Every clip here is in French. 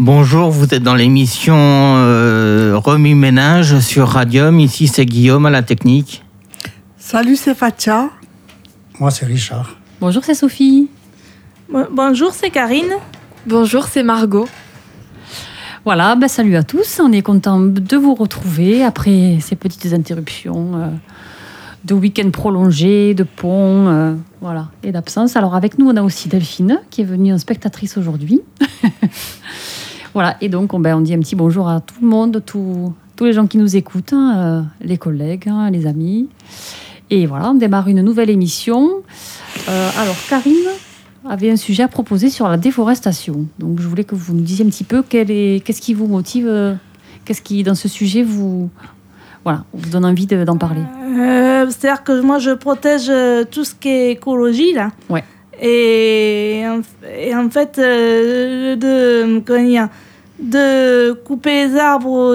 Bonjour, vous êtes dans l'émission euh, Remue Ménage sur Radium. Ici, c'est Guillaume à la technique. Salut, c'est Fatia. Moi, c'est Richard. Bonjour, c'est Sophie. Bonjour, c'est Karine. Bonjour, c'est Margot. Voilà, ben, salut à tous. On est content de vous retrouver après ces petites interruptions euh, de week-end prolongé, de pont, euh, voilà, et d'absence. Alors avec nous, on a aussi Delphine qui est venue en spectatrice aujourd'hui. voilà, et donc on, ben, on dit un petit bonjour à tout le monde, tous tous les gens qui nous écoutent, hein, euh, les collègues, hein, les amis. Et voilà, on démarre une nouvelle émission. alors Karine, avait un sujet à proposer sur la déforestation. Donc je voulais que vous nous disiez un petit peu qu'est-ce qui vous motive, euh, qu'est-ce qui dans ce sujet vous, voilà, vous donne envie d'en parler. Euh, c'est-à-dire que moi je protège euh, tout ce qui est écologie là. Ouais. Et, et en fait de comment dire, de couper les arbres,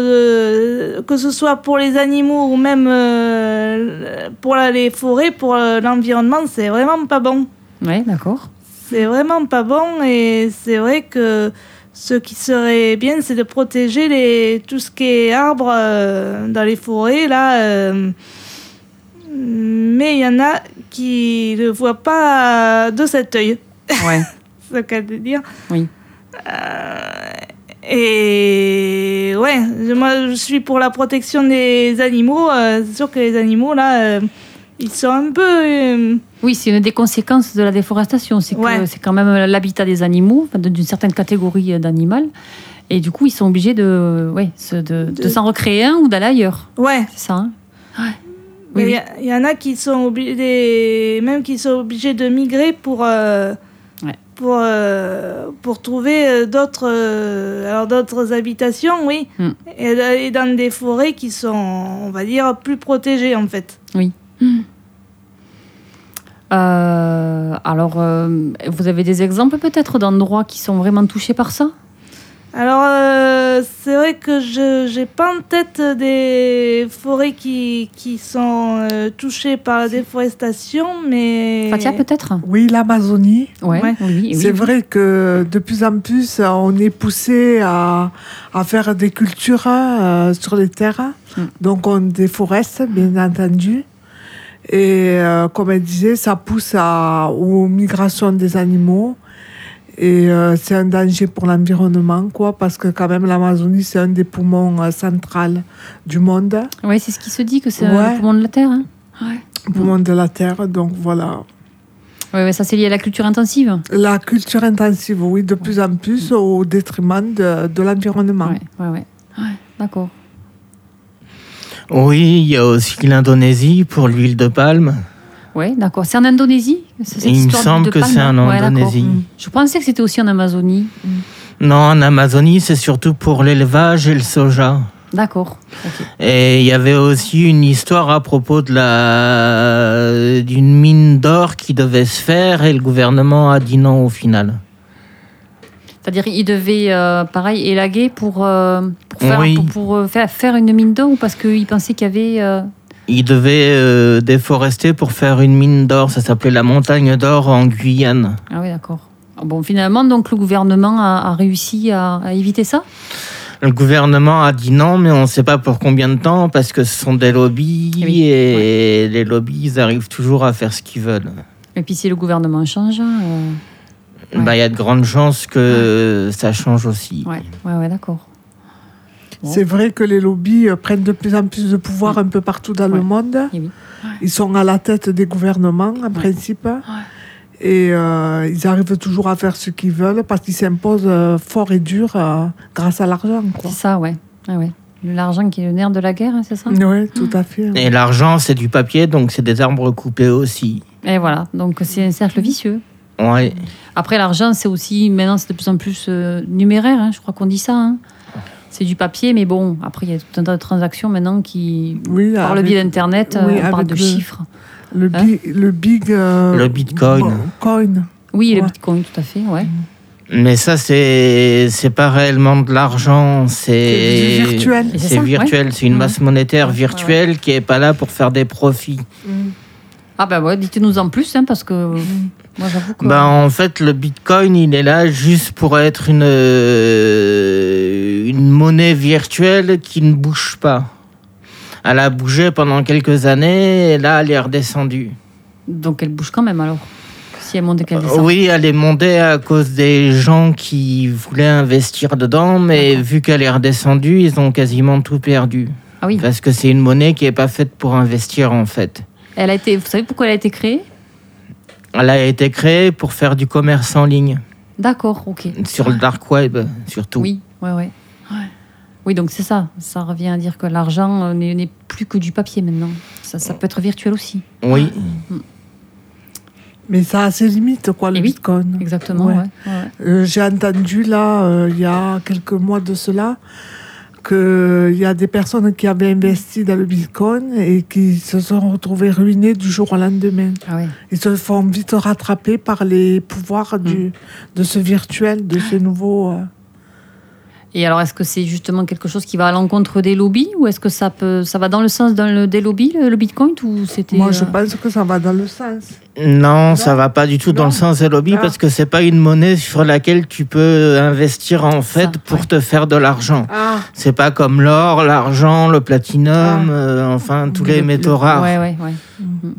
que ce soit pour les animaux ou même pour les forêts, pour l'environnement, c'est vraiment pas bon. Ouais, d'accord c'est vraiment pas bon et c'est vrai que ce qui serait bien, c'est de protéger les, tout ce qui est arbres euh, dans les forêts, là. Euh, mais il y en a qui ne voient pas de cet œil. Ouais. c'est ce qu'elle veut dire. Oui. Euh, et ouais, moi je suis pour la protection des animaux. c'est sûr que les animaux, là, ils sont un peu oui, c'est une des conséquences de la déforestation. C'est que c'est quand même l'habitat des animaux, d'une certaine catégorie d'animal. Et du coup, ils sont obligés de, ouais, de, de, s'en recréer un ou d'aller ailleurs. Ouais. C'est ça. Hein il y, en a qui sont obligés, même qui sont obligés de migrer pour, euh, pour, euh, pour trouver euh, d'autres, alors d'autres habitations, oui. Hmm. Et, dans des forêts qui sont, on va dire, plus protégées en fait. Oui. Euh, alors, euh, vous avez des exemples peut-être d'endroits qui sont vraiment touchés par ça? Alors, euh, c'est vrai que je n'ai pas en tête des forêts qui, qui sont touchées par la déforestation, mais... Fatia, peut-être? Oui, l'Amazonie. Ouais, Oui, c'est vrai que de plus en plus, on est poussé à, à faire des cultures sur les terres. Mm. Donc, on déforeste, bien entendu. Et euh, comme elle disait, ça pousse à, aux migrations des animaux. Et euh, c'est un danger pour l'environnement, quoi, parce que quand même l'Amazonie, c'est un des poumons euh, centrales du monde. Oui, c'est ce qui se dit, que c'est un poumon de la Terre. Hein ouais. Poumon de la Terre, donc voilà. Oui, ouais, ça c'est lié à la culture intensive. La culture intensive, oui, de plus en plus au détriment de, de l'environnement. Oui, oui, ouais. ouais. d'accord. Oui, il y a aussi l'Indonésie pour l'huile de palme. Oui, d'accord. C'est en Indonésie Il me semble que c'est en Indonésie. Mm. Je pensais que c'était aussi en Amazonie. Mm. Non, en Amazonie, c'est surtout pour l'élevage et le soja. D'accord. Et il y avait aussi une histoire à propos de la d'une mine d'or qui devait se faire et le gouvernement a dit non au final. C'est-à-dire il devait, euh, pareil, élaguer pour, euh, pour, faire, pour, euh, faire, faire, une mine d'or ou parce qu'il pensait qu'il y avait... Il devait déforester pour faire une mine d'or. Ça s'appelait la montagne d'or en Guyane. Ah oui, d'accord. Ah bon, finalement, donc le gouvernement a, réussi à, éviter ça? Le gouvernement a dit non, mais on ne sait pas pour combien de temps, parce que ce sont des lobbies, eh et les lobbies, ils arrivent toujours à faire ce qu'ils veulent. Et puis si le gouvernement change, bah, il y a de grandes chances que ça change aussi. Ouais, ouais, ouais d'accord. C'est vrai que les lobbies euh, prennent de plus en plus de pouvoir un peu partout dans le monde. Ils sont à la tête des gouvernements, en principe. Et euh, ils arrivent toujours à faire ce qu'ils veulent parce qu'ils s'imposent euh, fort et dur grâce à l'argent. C'est ça, ouais. Ah ouais. L'argent qui est le nerf de la guerre, hein, c'est ça? Oui, tout à fait. Et l'argent, c'est du papier, donc c'est des arbres coupés aussi. Et voilà, donc c'est un cercle vicieux. Ouais. Après, l'argent, c'est aussi, maintenant, c'est de plus en plus euh, numéraire, hein, je crois qu'on dit ça. Hein. C'est du papier, mais bon, après, il y a tout un tas de transactions maintenant qui, par le biais d'Internet, euh, on parle de chiffres. Le, hein le big. Euh, le bitcoin. Coin. Oui, le bitcoin, tout à fait, ouais. Mais ça, c'est c'est pas réellement de l'argent, c'est virtuel. C'est virtuel, c'est une masse monétaire virtuelle qui est pas là pour faire des profits. Ah ben ouais, dites-nous en plus, hein, parce que Moi, que. Ben, en fait, le bitcoin, il est là juste pour être une, euh, une monnaie virtuelle qui ne bouge pas. Elle a bougé pendant quelques années et là, elle est redescendue. Donc, elle bouge quand même alors Si elle monte et qu'elle descend Oui, elle est montée à cause des gens qui voulaient investir dedans, mais vu qu'elle est redescendue, ils ont quasiment tout perdu. Ah oui. Parce que c'est une monnaie qui n'est pas faite pour investir, en fait. Elle a été. Vous savez pourquoi elle a été créée? Elle a été créée pour faire du commerce en ligne, D'accord, ok. sur le dark web surtout. Oui, ouais, ouais. Oui, donc c'est ça. Ça revient à dire que l'argent euh, n'est plus que du papier maintenant. Ça, ça peut être virtuel aussi. Oui. Mais ça a ses limites, quoi, le Eh oui, bitcoin. Exactement, Ouais. ouais. ouais, ouais. Euh, J'ai entendu, là, euh, il y a quelques mois de cela, qu'il y a des personnes qui avaient investi dans le bitcoin et qui se sont retrouvées ruinées du jour au lendemain. Ah. Ils se font vite rattraper par les pouvoirs Mm. du, de ce virtuel, de ce nouveau. Et alors, est-ce que c'est justement quelque chose qui va à l'encontre des lobbies ou est-ce que ça peut, ça va dans le sens d'un- le- des lobbies, le, le Bitcoin ou c'était Moi, je euh, pense que ça va dans le sens. Non, ça va pas du tout dans Non. le sens des lobbies Ah. parce que c'est pas une monnaie sur laquelle tu peux investir en fait Ça, pour ouais. te faire de l'argent. Ah, C'est pas comme l'or, l'argent, le platinum, Ah. euh, enfin tous le- les le- métaux rares. Ouais, ouais. Mm.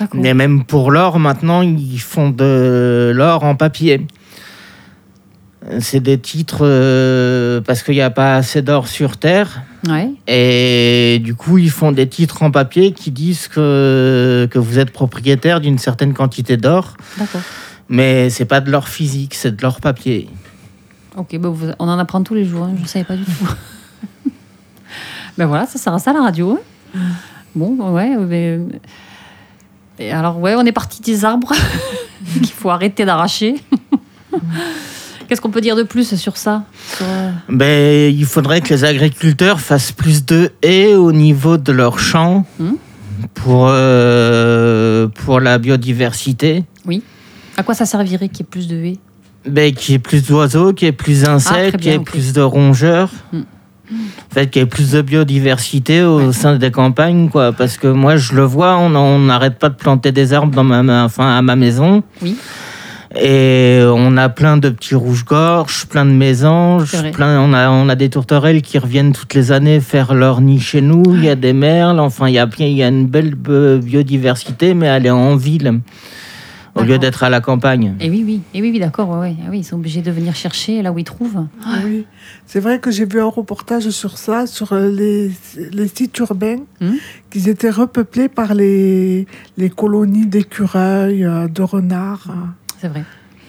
D'accord. Et même pour l'or, maintenant, ils font de l'or en papier. C'est des titres euh, parce qu'il n'y a pas assez d'or sur Terre. Ouais. Et du coup, ils font des titres en papier qui disent que, que vous êtes propriétaire d'une certaine quantité d'or. D'accord. Mais c'est pas de l'or physique, c'est de l'or papier. Ok, bah, vous- on en apprend tous les jours. hein, Je ne savais pas du tout. ben voilà, ça sert à ça la radio. hein. Bon, ouais. mais- Et alors, ouais, on est parti des arbres qu'il faut arrêter d'arracher. Qu'est-ce qu'on peut dire de plus sur ça Sur, euh, Ben, il faudrait que les agriculteurs fassent plus de haies au niveau de leurs champs Hmm. pour, euh, pour la biodiversité. À quoi ça servirait qu'il y ait plus de haies? Ben, qu'il y ait plus d'oiseaux, qu'il y ait plus d'insectes, très qu'il y ait plus de rongeurs. Hmm. En fait, qu'il y ait plus de biodiversité au Ouais. sein des campagnes, quoi. Parce que moi, je le vois, on n'arrête pas de planter des arbres dans ma, ma- enfin, à ma maison. Oui. Et on a plein de petits rouges-gorges, plein de mésanges, plein, on, a, on a des tourterelles qui reviennent toutes les années faire leur nid chez nous. Il y a des merles, enfin, il y a, bien- il y a une belle euh, biodiversité, mais elle est en ville au lieu d'être à la campagne. Et oui, oui, et oui, oui d'accord. Ouais, ouais. Ah oui, ils sont obligés de venir chercher là où ils trouvent. oui. C'est vrai que j'ai vu un reportage sur ça, sur euh, les, les sites urbains, Hmm. qu'ils étaient repeuplés par les, les colonies d'écureuils, euh, de renards. C'est vrai.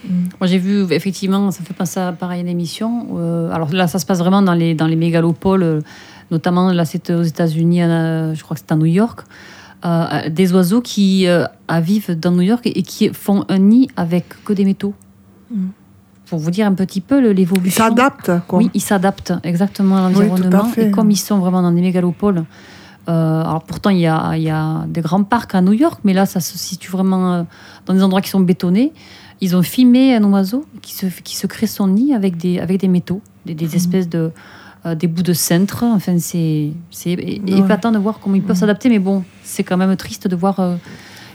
Mm. Moi, j'ai vu, effectivement, ça fait penser à pareil une émission. euh, alors là, ça se passe vraiment dans les, dans les mégalopoles, euh, notamment là, c'est aux États-Unis, euh, je crois que c'est à New York. euh, des oiseaux qui euh, vivent dans New York et, et qui font un nid avec que des métaux. Mm. Pour vous dire un petit peu le- Ils l'évolution. s'adaptent, quoi. Oui, ils s'adaptent exactement à l'environnement. et comme ils sont vraiment dans des mégalopoles, euh, alors pourtant il y a, il y a des grands parcs à New York, mais là ça se situe vraiment euh, dans des endroits qui sont bétonnés. Ils ont filmé un oiseau qui se, qui se crée son nid avec des, avec des métaux, des, des espèces de. euh, des bouts de cintre. Enfin, c'est épatant de voir comment ils peuvent Mhm. s'adapter, mais bon, c'est quand même triste de voir euh,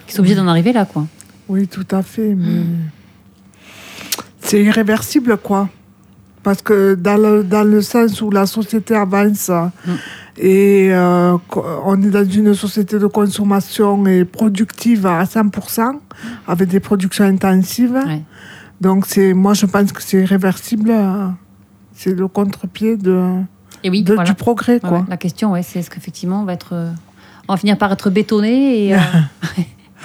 qu'ils sont obligés d'en arriver là, quoi. Oui, tout à fait. Mais c'est irréversible, quoi. Parce que dans le, dans le sens où la société avance et euh, on est dans une société de consommation et productive à 100%, avec des productions intensives. Ouais. Donc, c'est, moi, je pense que c'est irréversible. hein. C'est le contre-pied de, Et oui, de- voilà. du progrès, quoi. ouais. La question, ouais, c'est est-ce qu'effectivement on va être, euh, on va finir par être bétonné et. euh,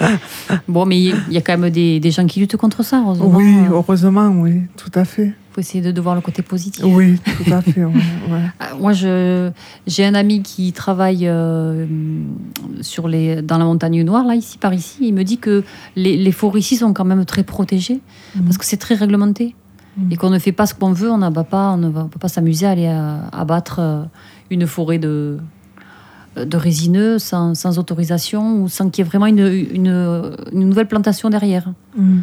bon, mais il y a quand même des, des gens qui luttent contre ça, heureusement. Oui, heureusement, oui, tout à fait. Faut essayer de, de voir le côté positif. Oui, tout à fait. ouais, ouais. Euh, Moi, j'ai un ami qui travaille euh, sur les, dans la montagne noire, là, ici, par ici. Il me dit que les, les forêts ici sont quand même très protégées Mhm. parce que c'est très réglementé Mhm. et qu'on ne fait pas ce qu'on veut. On n'abat pas, on ne va- on peut pas s'amuser à aller abattre euh, une forêt de, de résineux sans, sans autorisation ou sans qu'il y ait vraiment une, une, une nouvelle plantation derrière. Mm.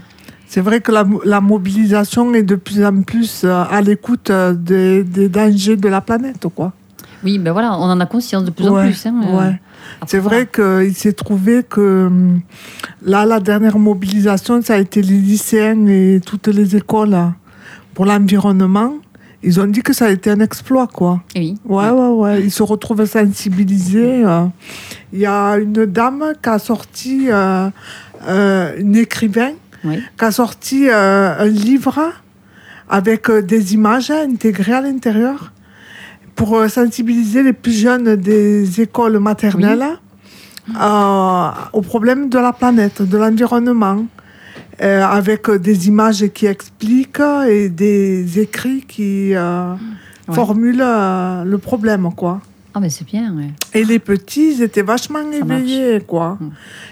C'est vrai que la, la mobilisation est de plus en plus euh, à l'écoute euh, des, des dangers de la planète, quoi. Oui, ben voilà, on en a conscience de plus en plus. hein, euh, ouais. C'est vrai qu'il s'est trouvé que hum, là, la dernière mobilisation, ça a été les lycéens et toutes les écoles là, pour l'environnement. Ils ont dit que ça a été un exploit, quoi. eh Oui. Ouais, ouais, ouais. Ils se retrouvent sensibilisés. Il y a une dame qui a sorti, euh, euh, une écrivain, Oui. qui a sorti euh, un livre avec euh, des images intégrées à l'intérieur pour euh, sensibiliser les plus jeunes des écoles maternelles euh, au problème de la planète, de l'environnement, euh, avec des images qui expliquent et des écrits qui euh, Ouais. formulent le problème, quoi. Ah, mais c'est bien, ouais. Et les petits, ils étaient vachement éveillés, quoi. Mm.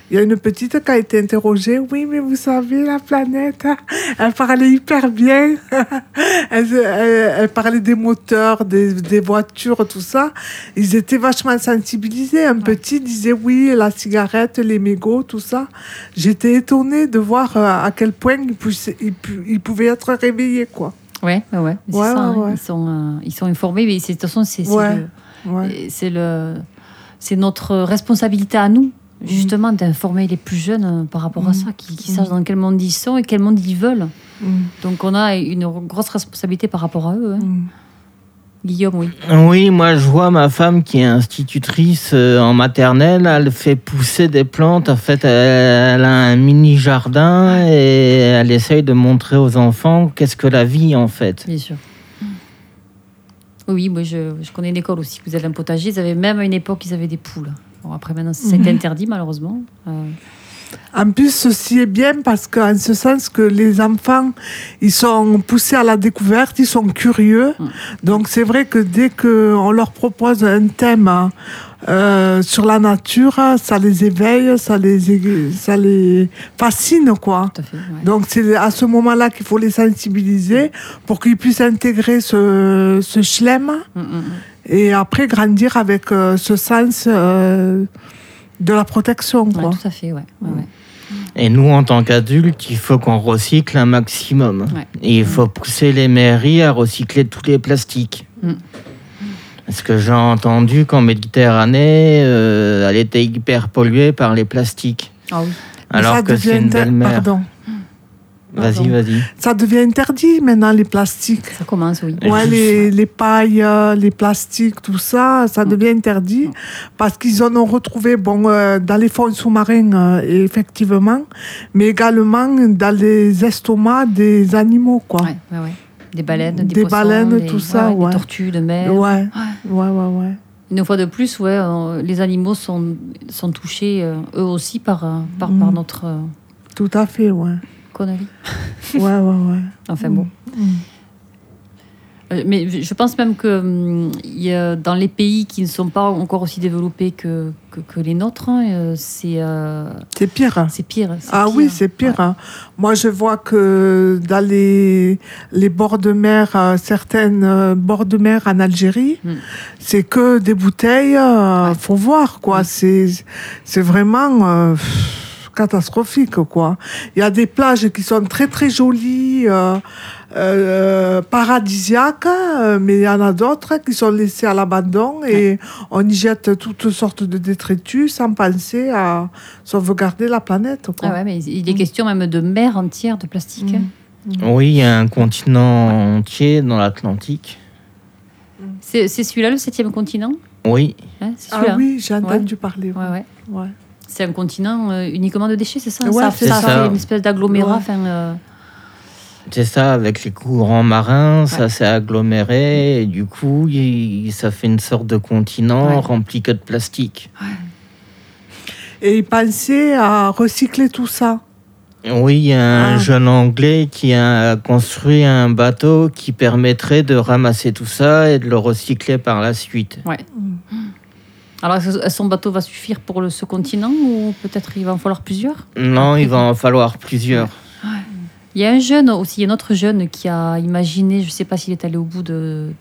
Il y a une petite qui a été interrogée. Oui, mais vous savez, la planète, elle parlait hyper bien. elle, elle- elle parlait des moteurs, des, des voitures, tout ça. Ils étaient vachement sensibilisés. Un petit disait oui, la cigarette, les mégots, tout ça. J'étais étonnée de voir euh, à quel point ils, pouvaient- ils pu- ils pouvaient être réveillés, quoi. Ouais, ouais, ouais. C'est Ouais, ça, hein. ouais. Ils, sont, euh, ils sont informés, mais de toute façon, c'est c'est Ouais. le- Ouais. c'est le, c'est notre responsabilité à nous, justement, d'informer les plus jeunes euh, par rapport à Mhm. ça, qu'ils qu'ils sachent dans quel monde ils sont et quel monde ils veulent. Donc, on a une grosse responsabilité par rapport à eux. hein. Guillaume, oui. Oui, moi je vois ma femme qui est institutrice euh, en maternelle, elle fait pousser des plantes. En fait, elle, elle a un mini jardin et elle essaye de montrer aux enfants qu'est-ce que la vie en fait. Bien sûr. Oui, moi je, je connais une école aussi, vous avez un potager. Ils avaient même à une époque, ils avaient des poules. Bon, après maintenant, été Mhm. interdit malheureusement. Euh, En plus, ceci est bien parce qu'en ce sens que les enfants, ils sont poussés à la découverte, ils sont curieux. Mm. Donc c'est vrai que dès qu'on leur propose un thème euh, sur la nature, ça les éveille, ça les, ça les fascine, quoi. tout à fait. ouais. Donc c'est à ce moment-là qu'il faut les sensibiliser pour qu'ils puissent intégrer ce, ce chelem mm, mm. et après grandir avec euh, ce sens euh, de la protection, Ouais, quoi. tout à fait, ouais. ouais, ouais. Et nous, en tant qu'adultes, il faut qu'on recycle un maximum. Ouais. Et il faut pousser les mairies à recycler tous les plastiques. Mm. Parce que j'ai entendu qu'en Méditerranée, euh, elle était hyper polluée par les plastiques. Ah oui. Alors ça que c'est une inter- belle mer. Pardon. Vas-y, vas-y. Ça devient interdit maintenant, les plastiques. Ça commence, oui. Ouais, les, les pailles, euh, les plastiques, tout ça, ça Mm. devient interdit parce qu'ils en ont retrouvé bon, euh, dans les fonds sous-marins, euh, effectivement, mais également dans les estomacs des animaux, quoi. Ouais, ouais, ouais. Des baleines, des, Des poissons, baleines, des- tout ça, Des ouais. tortues de mer. Ouais, ouais, ouais, ouais. Une fois de plus, ouais, euh, les animaux sont, sont touchés euh, eux aussi par, par, par Mm. notre euh, Tout à fait, ouais. Connerie. Ouais, ouais, ouais. Enfin bon. Euh, Mais je pense même que hum, y a, dans les pays qui ne sont pas encore aussi développés que, que, que les nôtres, hein, euh, c'est euh, C'est pire. c'est pire. Ah pire. oui, c'est pire. hein. Moi, je vois que dans les, les bords de mer, euh, certaines euh, bords de mer en Algérie, Mm. c'est que des bouteilles. euh, Ouais. Faut voir, quoi. Mm. C'est, c'est vraiment euh, pff, catastrophique, quoi. Il y a des plages qui sont très très jolies. euh, euh, paradisiaques, mais il y en a d'autres qui sont laissées à l'abandon et on y jette toutes sortes de détritus sans penser à sauvegarder la planète. Quoi. Ah ouais, mais il est question même de mer entière de plastique. Mm. hein. Oui, il y a un continent entier dans l'Atlantique. C'est c'est celui-là le septième continent? Oui, hein, Ah oui, j'ai entendu parler. Ouais, ouais. Ouais. C'est un continent euh, uniquement de déchets, c'est ça Ouais, ça, c'est ça ça. fait une espèce d'agglomérat. Ouais. euh, c'est ça, avec les courants marins, ça Ouais. s'est aggloméré, et du coup, ça fait une sorte de continent Ouais. rempli que de plastique. Et ils pensaient à recycler tout ça. Oui, il y a un Ah. jeune Anglais qui a construit un bateau qui permettrait de ramasser tout ça et de le recycler par la suite. Alors, est-ce que son bateau va suffire pour le, ce continent ou peut-être il va en falloir plusieurs? Non, il va en falloir plusieurs. Il y a un jeune aussi, un autre jeune qui a imaginé, je ne sais pas s'il est allé au bout de,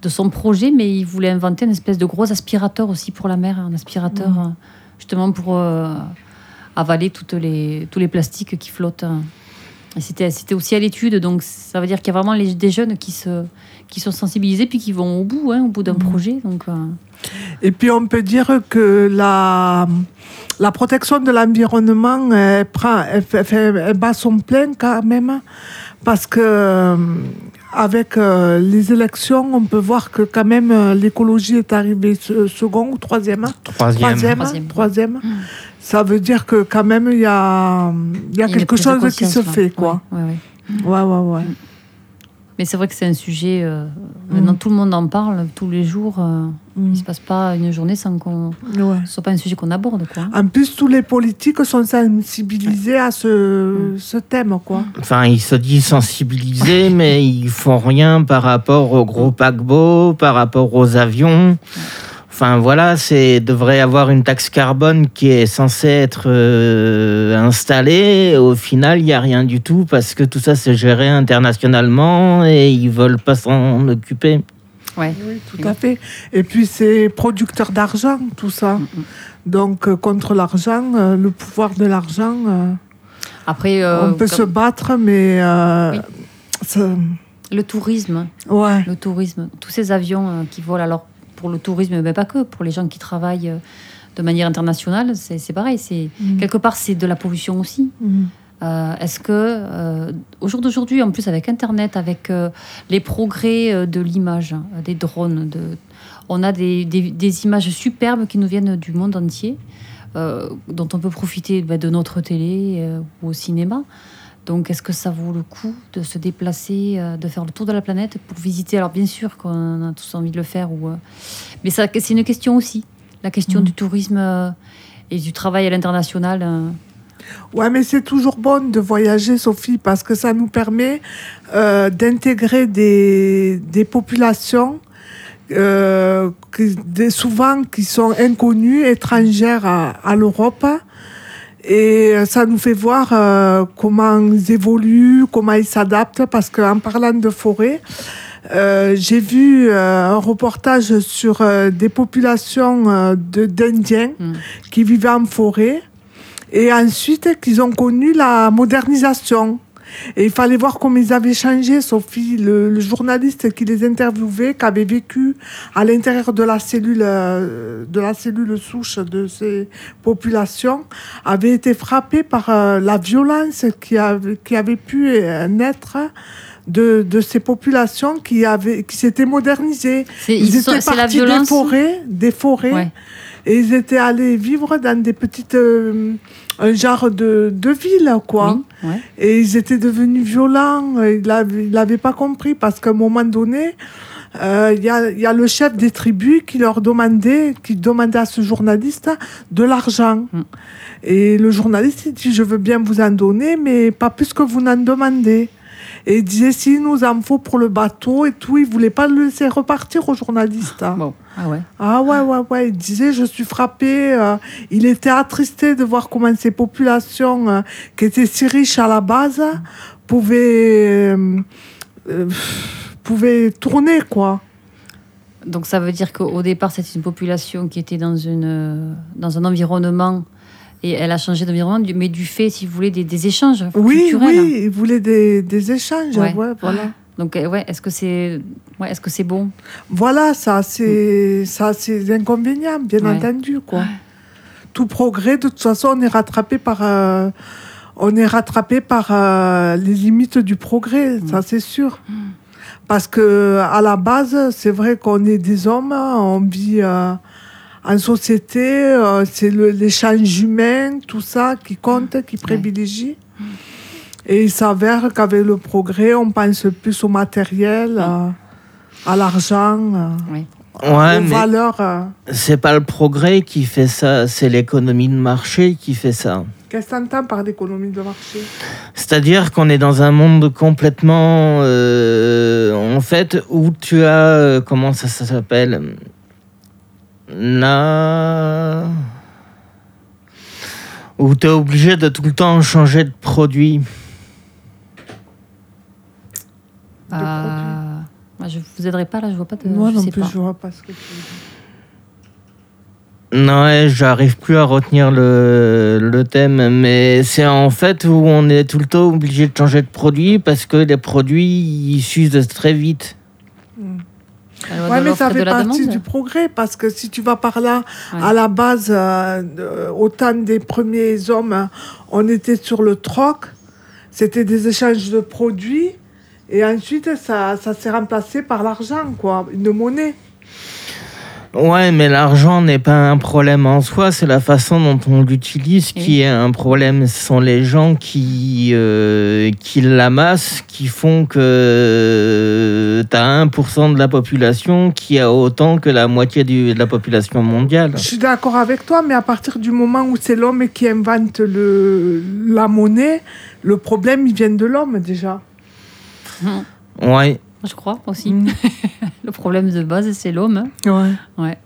de son projet, mais il voulait inventer une espèce de gros aspirateur aussi pour la mer, un aspirateur euh, justement pour euh, avaler toutes les, tous les plastiques qui flottent. C'était, c'était aussi à l'étude, donc ça veut dire qu'il y a vraiment les, des jeunes qui, se, qui sont sensibilisés puis qui vont au bout, hein, au bout d'un Mhm. projet. Donc, euh, Et puis on peut dire que la, la protection de l'environnement, elle, prend, elle, fait- fait- elle bat son plein quand même, parce que euh, avec euh, les élections, on peut voir que quand même euh, l'écologie est arrivée se- second ou troisième. Troisième. Troisième. Troisième. troisième. Ça veut dire que quand même il y a, il y a y quelque chose qui se fait, quoi. Ouais, ouais, ouais. Ouais, ouais, ouais. Mais c'est vrai que c'est un sujet. euh, maintenant, Mm. tout le monde en parle tous les jours. euh, Il Mm. ne se passe pas une journée sans qu'on. Ouais. Ce soit pas un sujet qu'on aborde, quoi. En plus, tous les politiques sont sensibilisés à ce, ce thème, quoi. Enfin, ils se disent sensibilisés, mais ils font rien par rapport aux gros paquebots, par rapport aux avions. Enfin voilà, c'est devrait y avoir une taxe carbone qui est censée être euh, installée. Au final, il n'y a rien du tout parce que tout ça c'est géré internationalement et ils veulent pas s'en occuper. Ouais. Oui, tout à fait. Et puis, c'est producteur d'argent, tout ça. Donc, euh, contre l'argent, euh, le pouvoir de l'argent, euh, Après, euh, on peut comme se battre, mais. euh, Oui. ça- le tourisme, ouais. le tourisme, tous ces avions euh, qui volent, alors pour le tourisme, mais pas que, pour les gens qui travaillent euh, de manière internationale, c'est pareil. C'est Mm. quelque part c'est de la pollution aussi. Mm. Euh, Est-ce que, euh, au jour d'aujourd'hui, en plus avec Internet, avec euh, les progrès de l'image, des drones, de, on a des, des- des images superbes qui nous viennent du monde entier, dont on peut profiter bah, de notre télé ou au cinéma. Donc, est-ce que ça vaut le coup de se déplacer, euh, de faire le tour de la planète pour visiter? Alors, bien sûr qu'on a tous envie de le faire, ou, euh, mais ça, c'est une question aussi, la question Mm. du tourisme euh, et du travail à l'international. Ouais, mais c'est toujours bon de voyager, Sophie, parce que ça nous permet d'intégrer des, des populations qui, des- souvent qui sont inconnues, étrangères à, à l'Europe. Et ça nous fait voir euh, comment ils évoluent, comment ils s'adaptent, parce qu'en parlant de forêt, euh, j'ai vu euh, un reportage sur euh, des populations euh, de- d'Indiens Mm. qui vivaient en forêt et ensuite qu'ils ont connu la modernisation. Et il fallait voir comment ils avaient changé, Sophie, le, le journaliste qui les interviewait, qui avait vécu à l'intérieur de la cellule, euh, de la cellule souche de ces populations, avait été frappé par euh, la violence qui avait, qui avait pu euh, naître de, de ces populations qui avaient, qui s'étaient modernisées. Ils, ils sont- étaient c'est la partis violence. des forêts, des forêts, Ouais. Et ils étaient allés vivre dans des petites, euh, un genre de, de ville, quoi. Oui, ouais. Et ils étaient devenus violents. Ils l'avaient pas compris parce qu'à un moment donné, euh, il y, a, il y a le chef des tribus qui leur demandait, qui demandait à ce journaliste de l'argent. Mm. Et le journaliste il dit je veux bien vous en donner, mais pas plus que vous n'en demandez. Et il disait s'il nous en faut pour le bateau et tout, il voulait pas le laisser repartir au journaliste. hein. Bon, ah ouais. Ah ouais, ouais, ouais. Il disait, je suis frappé. euh, il était attristé de voir comment ces populations euh, qui étaient si riches à la base pouvaient, euh, pouvaient tourner, quoi. Donc ça veut dire qu'au départ, c'était une population qui était dans, une, dans un environnement et elle a changé d'environnement, mais du fait, si vous voulez, des, des échanges Oui, culturels. oui, il voulait des, des échanges. Ouais. Ouais. voilà. Donc euh, ouais, est-ce que c'est ouais, est-ce que c'est bon? Voilà, ça, c'est c'est inconvénient, bien Ouais. entendu, quoi. Tout progrès, de toute façon, on est rattrapé par, euh, on est rattrapé par euh, les limites du progrès, ça c'est sûr. Parce que à la base, c'est vrai qu'on est des hommes, on vit euh, en société, euh, c'est le- l'échange humain, tout ça qui compte, qui privilégie. Et il s'avère qu'avec le progrès, on pense plus au matériel, euh, à l'argent, euh, Oui. Ouais, aux mais valeurs. euh. c'est pas le progrès qui fait ça, c'est l'économie de marché qui fait ça. Qu'est-ce que tu entends par l'économie de marché? C'est-à-dire qu'on est dans un monde complètement, euh, en fait, où tu as, euh, comment ça, ça s'appelle? Na... Où tu es obligé de tout le temps changer de produit? Euh, moi, je vous aiderai pas là, je vois pas de Moi je non sais plus, pas. je vois pas ce que tu veux dire. Non, ouais, j'arrive plus à retenir le, le thème, mais c'est en fait où on est tout le temps obligé de changer de produit parce que les produits ils s'usent très vite. De mais ça fait partie demande. du progrès parce que si tu vas par là, Ouais. à la base, euh, euh, au temps des premiers hommes, on était sur le troc, c'était des échanges de produits et ensuite ça, ça s'est remplacé par l'argent, quoi, une monnaie. Ouais, mais l'argent n'est pas un problème en soi, c'est la façon dont on l'utilise qui est un problème. Ce sont les gens qui, euh, qui l'amassent qui font que tu as 1% de la population qui a autant que la moitié du- de la population mondiale. Je suis d'accord avec toi, mais à partir du moment où c'est l'homme qui invente le, la monnaie, le problème, il vient de l'homme déjà. Ouais. Je crois aussi. Mm. le problème de base, c'est l'homme. hein. Ouais. Ouais.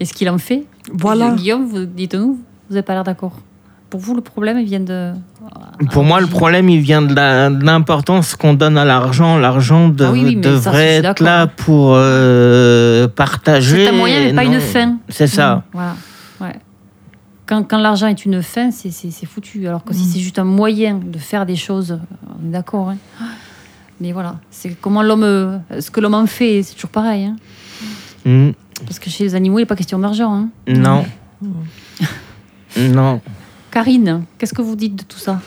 Et ce qu'il en fait Voilà. Guillaume, vous, dites-nous, vous n'avez pas l'air d'accord. Pour vous, le problème, il vient de. Pour moi, le problème, il vient de l'importance qu'on donne à l'argent. L'argent de- Ah oui, oui, mais ça, je devrait être là pour euh, partager. C'est un moyen, mais pas non. une fin. C'est ça. Mm, Voilà. Ouais. Quand, quand l'argent est une fin, c'est, foutu. Alors que si Mm. c'est juste un moyen de faire des choses, on est d'accord. hein. Mais voilà, c'est comment l'homme, euh, ce que l'homme en fait, c'est toujours pareil. hein. Mm. Parce que chez les animaux, il n'est pas question d'argent. hein. Non. non. Karine, qu'est-ce que vous dites de tout ça?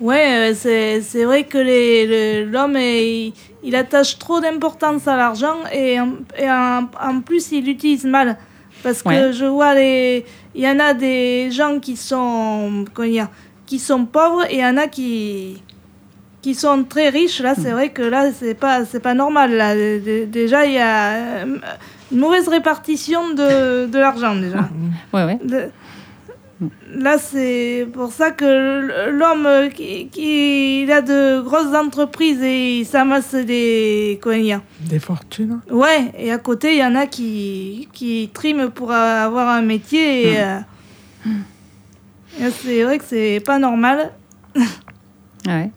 Ouais, euh, c'est c'est vrai que les- le- l'homme, est- il, il attache trop d'importance à l'argent et, en, et en, en plus, il l'utilise mal. Parce que je vois, les, il y en a des gens qui sont, comment dire, qui sont pauvres et il y en a qui, qui sont très riches. Là, c'est vrai que là, c'est pas, c'est pas normal. Là. Dé- dé- Déjà, il y a euh, une mauvaise répartition de, de l'argent, déjà. Ouais, ouais. Là, c'est pour ça que l'homme euh, qui, qui il a de grosses entreprises et il s'amasse des. Comment Des fortunes. Ouais, et à côté, il y en a qui, qui triment pour avoir un métier. Et, euh, et c'est vrai que c'est pas normal. Ouais.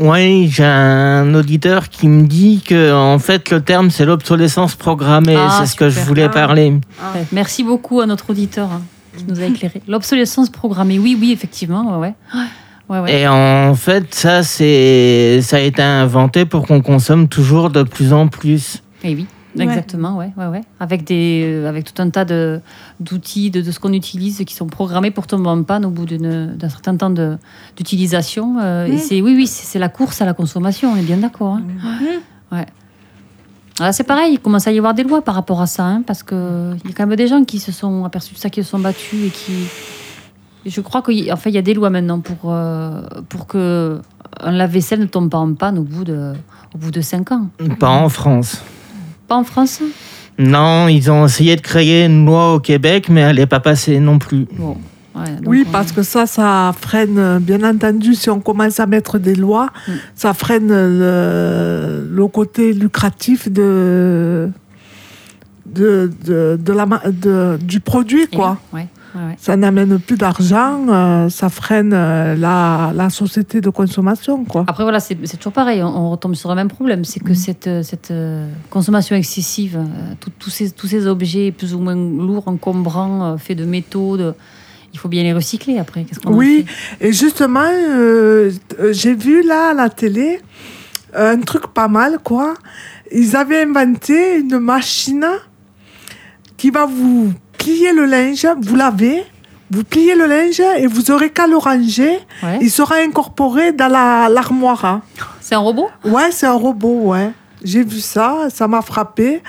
Oui, j'ai un auditeur qui me dit que en fait le terme c'est l'obsolescence programmée. Ah, c'est ce que je voulais Ah. parler. Ouais, Merci beaucoup à notre auditeur hein, qui nous a éclairé. L'obsolescence programmée, oui, oui, effectivement. Ouais, ouais. Et en fait, ça c'est ça a été inventé pour qu'on consomme toujours de plus en plus. Eh oui. Exactement, ouais, ouais, ouais. Avec, des, euh, avec tout un tas de- d'outils, de, de ce qu'on utilise qui sont programmés pour tomber en panne au bout d'une- d'un certain temps d'utilisation. euh, Et Mm. c'est, oui, oui, c'est c'est la course à la consommation, on est bien d'accord. hein. Ouais. Ah, c'est pareil, il commence à y avoir des lois par rapport à ça, hein, parce qu'il y a quand même des gens qui se sont aperçus de ça, qui se sont battus et qui. je crois qu'il enfin, y a des lois maintenant pour, euh, pour que un lave-vaisselle ne tombe pas en panne au bout de, au bout de 5 ans. Pas en France. Pas en France? Non, ils ont essayé de créer une loi au Québec, mais elle n'est pas passée non plus. Bon, ouais, donc Oui, on- parce que ça, ça freine, bien entendu, si on commence à mettre des lois, Mm. ça freine le, le côté lucratif de, de, de, de la, ma- de- du produit, quoi. ouais, ouais. Ça n'amène plus d'argent, euh, ça freine euh, la, la société de consommation, quoi. Après, voilà, c'est toujours pareil, on, on retombe sur le même problème, c'est que cette, euh, cette euh, consommation excessive, tout- tous ces, tous ces objets plus ou moins lourds, encombrants, faits de métaux, de- il faut bien les recycler après. Oui, et justement, j'ai vu là à la télé un truc pas mal, quoi. Ils avaient inventé une machine qui va vous plier le linge, vous lavez, vous pliez le linge et vous aurez qu'à le ranger. Ouais. Il sera incorporé dans la- l'armoire. hein. C'est un robot? Ouais, c'est un robot, ouais. J'ai vu ça, ça m'a frappé.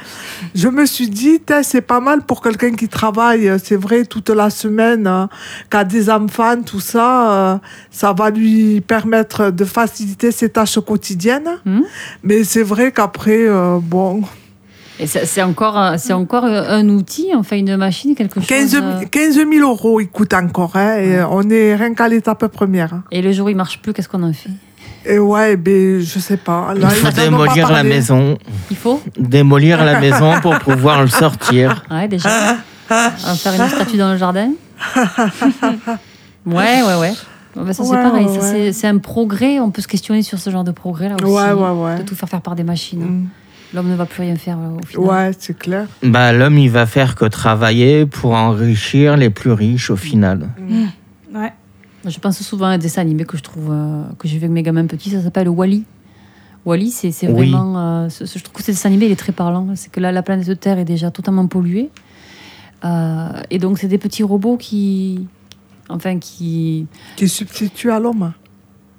Je me suis dit, c'est pas mal pour quelqu'un qui travaille, c'est vrai, toute la semaine, hein, qui a des enfants, tout ça, euh, ça va lui permettre de faciliter ses tâches quotidiennes. Mhm. Mais c'est vrai qu'après, euh, bon, c'est encore, un- c'est encore un outil, enfin une machine, quelque chose. 15, euh, 15 000 euros, il coûte encore, hein, et on est rien qu'à l'étape première. hein. Et le jour où il marche plus, qu'est-ce qu'on en fait? Et ouais, ben, je sais pas. Là, Il faut démolir la maison. Il faut? Démolir la maison pour pouvoir le sortir. Ouais, déjà. On va faire une statue dans le jardin. Ouais, ouais, ouais. Bah, ça, c'est Ouais, pareil. ouais, c'est- C'est un progrès. On peut se questionner sur ce genre de progrès là aussi. Ouais, ouais, ouais. De tout faire faire par des machines. Mm. L'homme ne va plus rien faire euh, au final. Ouais, c'est clair. Bah, l'homme, il va faire que travailler pour enrichir les plus riches au final. Ouais. Je pense souvent à un dessin animé que je trouve euh, que j'ai vu avec mes gamins petits, ça s'appelle Wally. Wally, c'est Oui. vraiment. euh, ce- ce- je trouve que ce dessin animé il est très parlant. C'est que là, la planète Terre est déjà totalement polluée. Euh, et donc, c'est des petits robots qui. Enfin, qui. Qui substitue à l'homme.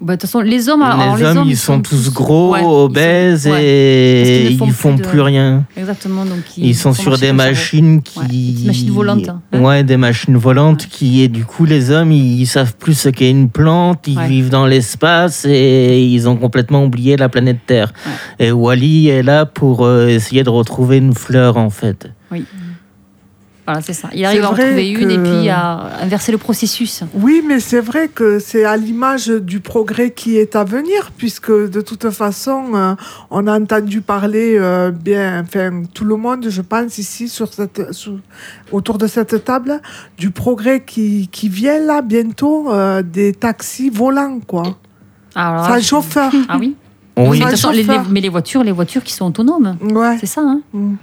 Bah, De toute façon, les hommes. alors, les les hommes, ils sont tous gros, ouais, ils sont- obèses ouais. et qu'ils ne font ils font plus de- plus rien. Exactement. Donc, Ils, sont font sur des machines qui. Ouais, des machines volantes, hein. Ouais, des machines volantes qui, et du coup, les hommes, ils, savent plus ce qu'est une plante, ils vivent dans l'espace et ils ont complètement oublié la planète Terre. Et Wally est là pour euh, essayer de retrouver une fleur, en fait. Oui. Voilà, c'est ça. Il arrive à en trouver une et puis à inverser le processus. Oui, mais c'est vrai que c'est à l'image du progrès qui est à venir, puisque de toute façon, euh, on a entendu parler euh, bien, enfin, tout le monde, je pense, ici, sur cette, autour de cette table, du progrès qui, qui vient là bientôt, euh, des taxis volants, quoi. Alors, Sans chauffeur. Ah oui Oui, Mais, de toute façon, les- chauffeur. les- mais les voitures, les voitures qui sont autonomes, Ouais. c'est ça. Hein Mm.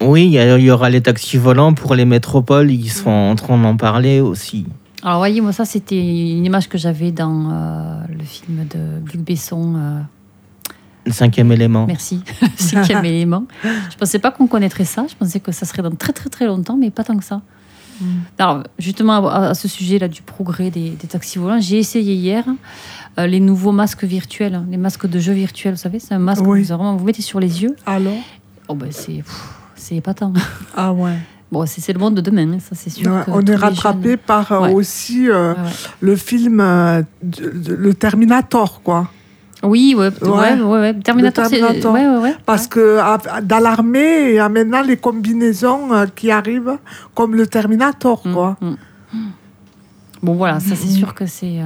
Oui, il y, aura les taxis volants pour les métropoles, ils sont en train d'en parler aussi. Alors, voyez, moi, ça, c'était une image que j'avais dans euh, le film de Luc Besson. euh, Le cinquième élément. merci, cinquième élément. Je pensais pas qu'on connaîtrait ça. Je pensais que ça serait dans très, très, très longtemps, mais pas tant que ça. Mm. Alors, justement, à, à ce sujet-là du progrès des, des taxis volants, j'ai essayé hier euh, les nouveaux masques virtuels, les masques de jeu virtuels. Vous savez, c'est un masque Oui. que vous, vraiment, vous mettez sur les yeux. Alors Oh, ben, c'est pff, c'est épatant. Ah ouais. Bon, c'est le monde de demain, hein, ça, c'est sûr. Ouais, on est rattrapé jeunes- par euh, Ouais. aussi euh, Ouais, le film euh, de- de- Le Terminator, quoi. Oui, ouais, ouais. Terminator. Terminator. Parce que à- dans l'armée, il y a maintenant les combinaisons qui arrivent comme le Terminator, Mm, quoi. mm. Bon, voilà, ça, c'est Mm. sûr que c'est.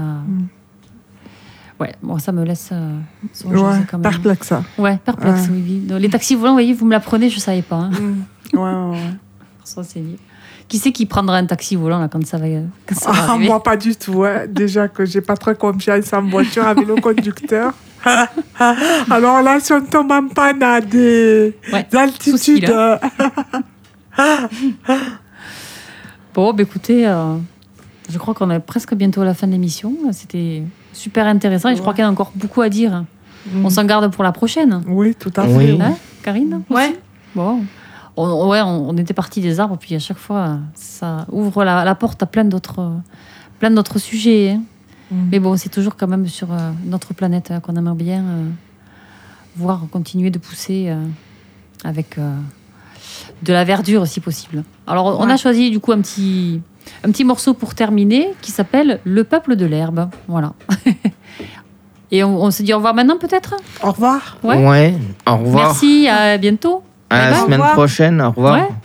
Ouais, bon, ça me laisse euh, songer Ouais, quand même. perplexe. Ouais, perplexe, Ouais. oui, oui. Donc, les taxis volants, vous voyez, vous me l'apprenez, je savais pas. Hein. Mm. Ouais, ouais. Ça, c'est dit. Qui c'est qui prendra un taxi volant là, quand ça va, quand ça va Ah, arriver? moi, pas du tout. hein. Déjà que j'ai pas très confiance en voiture avec le conducteur. Alors là, si on tombe en panne à des altitudes. Bon, bah, écoutez, euh, je crois qu'on est presque bientôt à la fin de l'émission. C'était super intéressant et je crois qu'il y a encore beaucoup à dire. Mm. On s'en garde pour la prochaine. Oui, tout à Oui. fait. Hein, Karine aussi Ouais. Bon. On, ouais, on, était parti des arbres, puis à chaque fois, ça ouvre la, la porte à plein d'autres, plein d'autres sujets. hein. Mm. Mais bon, c'est toujours quand même sur euh, notre planète euh, qu'on aimerait bien euh, voir continuer de pousser euh, avec euh, de la verdure si possible. Alors, on a choisi du coup un petit, un petit morceau pour terminer qui s'appelle Le peuple de l'herbe. Voilà. Et on, on se dit au revoir maintenant peut-être? Au revoir. Ouais. Ouais. Au revoir. Merci, à bientôt. À la semaine Au revoir. prochaine. Au revoir. Ouais.